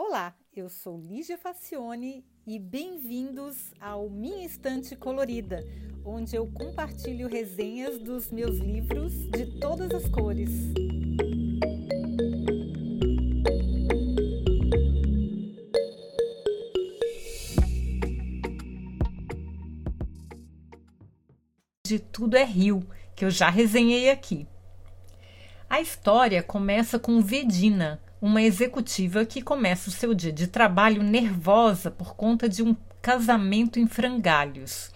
Olá, eu sou Lígia Facione e bem-vindos ao Minha Estante Colorida, onde eu compartilho resenhas dos meus livros de todas as cores. De Tudo é Rio, que eu já resenhei aqui. A história começa com Vedina, uma executiva que começa o seu dia de trabalho nervosa por conta de um casamento em frangalhos.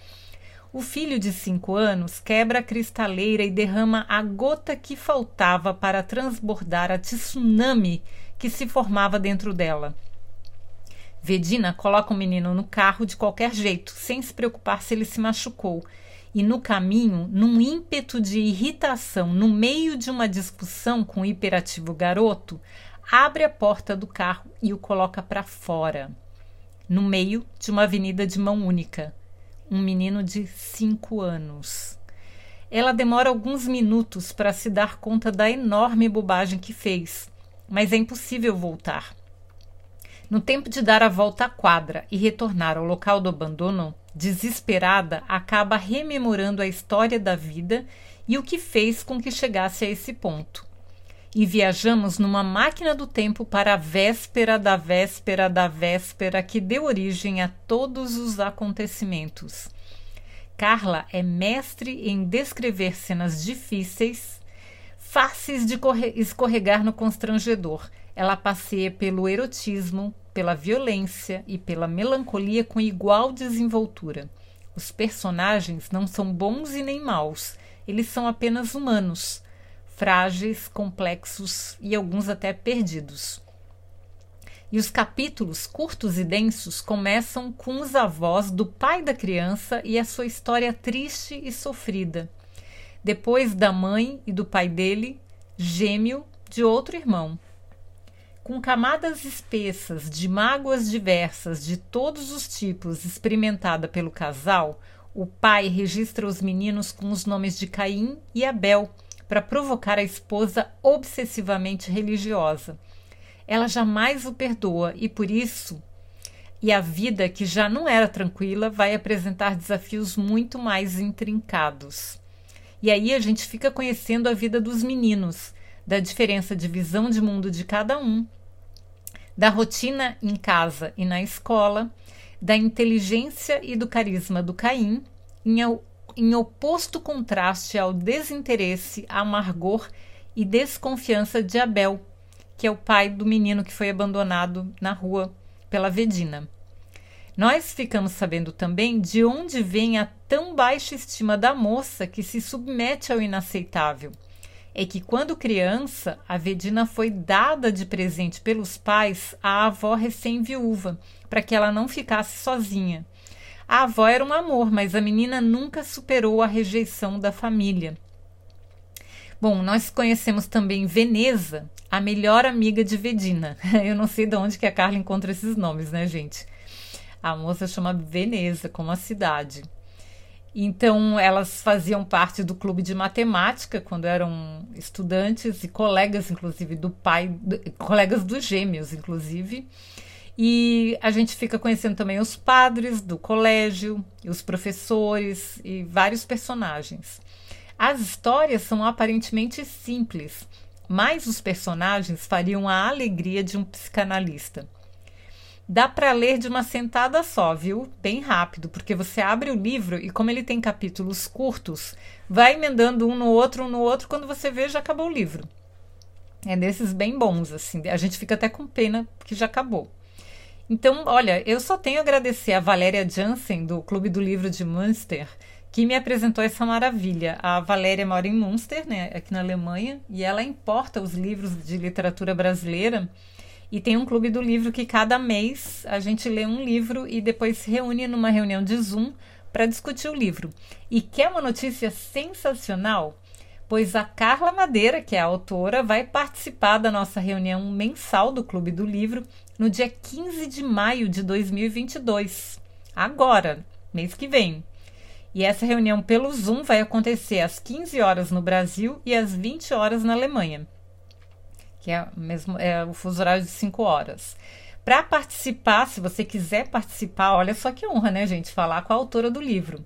O filho de cinco anos quebra a cristaleira e derrama a gota que faltava para transbordar a tsunami que se formava dentro dela. Vedina coloca o menino no carro de qualquer jeito, sem se preocupar se ele se machucou. E no caminho, num ímpeto de irritação, no meio de uma discussão com o hiperativo garoto, abre a porta do carro e o coloca para fora, no meio de uma avenida de mão única. Um menino de cinco anos. Ela demora alguns minutos para se dar conta da enorme bobagem que fez, mas é impossível voltar. No tempo de dar a volta à quadra e retornar ao local do abandono, desesperada, acaba rememorando a história da vida e o que fez com que chegasse a esse ponto e viajamos numa máquina do tempo para a véspera da véspera da véspera que deu origem a todos os acontecimentos. Carla é mestre em descrever cenas difíceis, fáceis de escorregar no constrangedor. Ela passeia pelo erotismo, pela violência e pela melancolia com igual desenvoltura. Os personagens não são bons e nem maus, eles são apenas humanos frágeis, complexos e alguns até perdidos. E os capítulos curtos e densos começam com os avós do pai da criança e a sua história triste e sofrida. Depois da mãe e do pai dele, gêmeo de outro irmão. Com camadas espessas de mágoas diversas de todos os tipos experimentada pelo casal, o pai registra os meninos com os nomes de Caim e Abel, para provocar a esposa obsessivamente religiosa. Ela jamais o perdoa e por isso, e a vida que já não era tranquila vai apresentar desafios muito mais intrincados. E aí a gente fica conhecendo a vida dos meninos, da diferença de visão de mundo de cada um, da rotina em casa e na escola, da inteligência e do carisma do Caim, em em oposto contraste ao desinteresse, amargor e desconfiança de Abel, que é o pai do menino que foi abandonado na rua pela Vedina. Nós ficamos sabendo também de onde vem a tão baixa estima da moça que se submete ao inaceitável. É que quando criança, a Vedina foi dada de presente pelos pais à avó recém-viúva, para que ela não ficasse sozinha. A avó era um amor, mas a menina nunca superou a rejeição da família. Bom, nós conhecemos também Veneza, a melhor amiga de Vedina. Eu não sei de onde que a Carla encontra esses nomes, né, gente? A moça chama Veneza, como a cidade. Então, elas faziam parte do clube de matemática quando eram estudantes e colegas, inclusive, do pai, do, colegas dos gêmeos, inclusive. E a gente fica conhecendo também os padres do colégio, os professores e vários personagens. As histórias são aparentemente simples, mas os personagens fariam a alegria de um psicanalista. Dá para ler de uma sentada só, viu? Bem rápido, porque você abre o livro e, como ele tem capítulos curtos, vai emendando um no outro, um no outro, quando você vê, já acabou o livro. É desses bem bons, assim. A gente fica até com pena que já acabou. Então, olha, eu só tenho a agradecer a Valéria Jansen, do Clube do Livro de Münster, que me apresentou essa maravilha. A Valéria mora em Münster, né, aqui na Alemanha, e ela importa os livros de literatura brasileira. E tem um clube do livro que cada mês a gente lê um livro e depois se reúne numa reunião de Zoom para discutir o livro. E quer uma notícia sensacional? Pois a Carla Madeira, que é a autora, vai participar da nossa reunião mensal do Clube do Livro no dia 15 de maio de 2022. Agora, mês que vem. E essa reunião pelo Zoom vai acontecer às 15 horas no Brasil e às 20 horas na Alemanha, que é, mesmo, é o fuso horário de 5 horas. Para participar, se você quiser participar, olha só que honra, né, gente, falar com a autora do livro.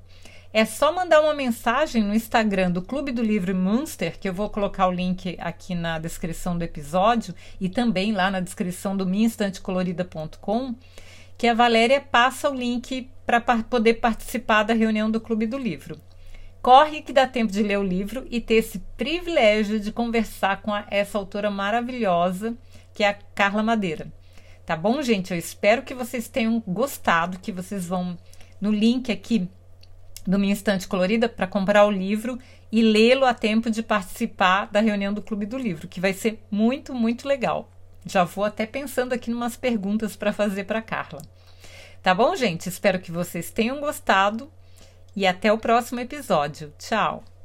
É só mandar uma mensagem no Instagram do Clube do Livro Munster, que eu vou colocar o link aqui na descrição do episódio e também lá na descrição do minhainstantecolorida.com, que a Valéria passa o link para poder participar da reunião do Clube do Livro. Corre que dá tempo de ler o livro e ter esse privilégio de conversar com a, essa autora maravilhosa, que é a Carla Madeira. Tá bom, gente? Eu espero que vocês tenham gostado, que vocês vão no link aqui do Minha Estante Colorida para comprar o livro e lê-lo a tempo de participar da reunião do Clube do Livro, que vai ser muito, muito legal. Já vou até pensando aqui em umas perguntas para fazer para Carla. Tá bom, gente? Espero que vocês tenham gostado e até o próximo episódio. Tchau!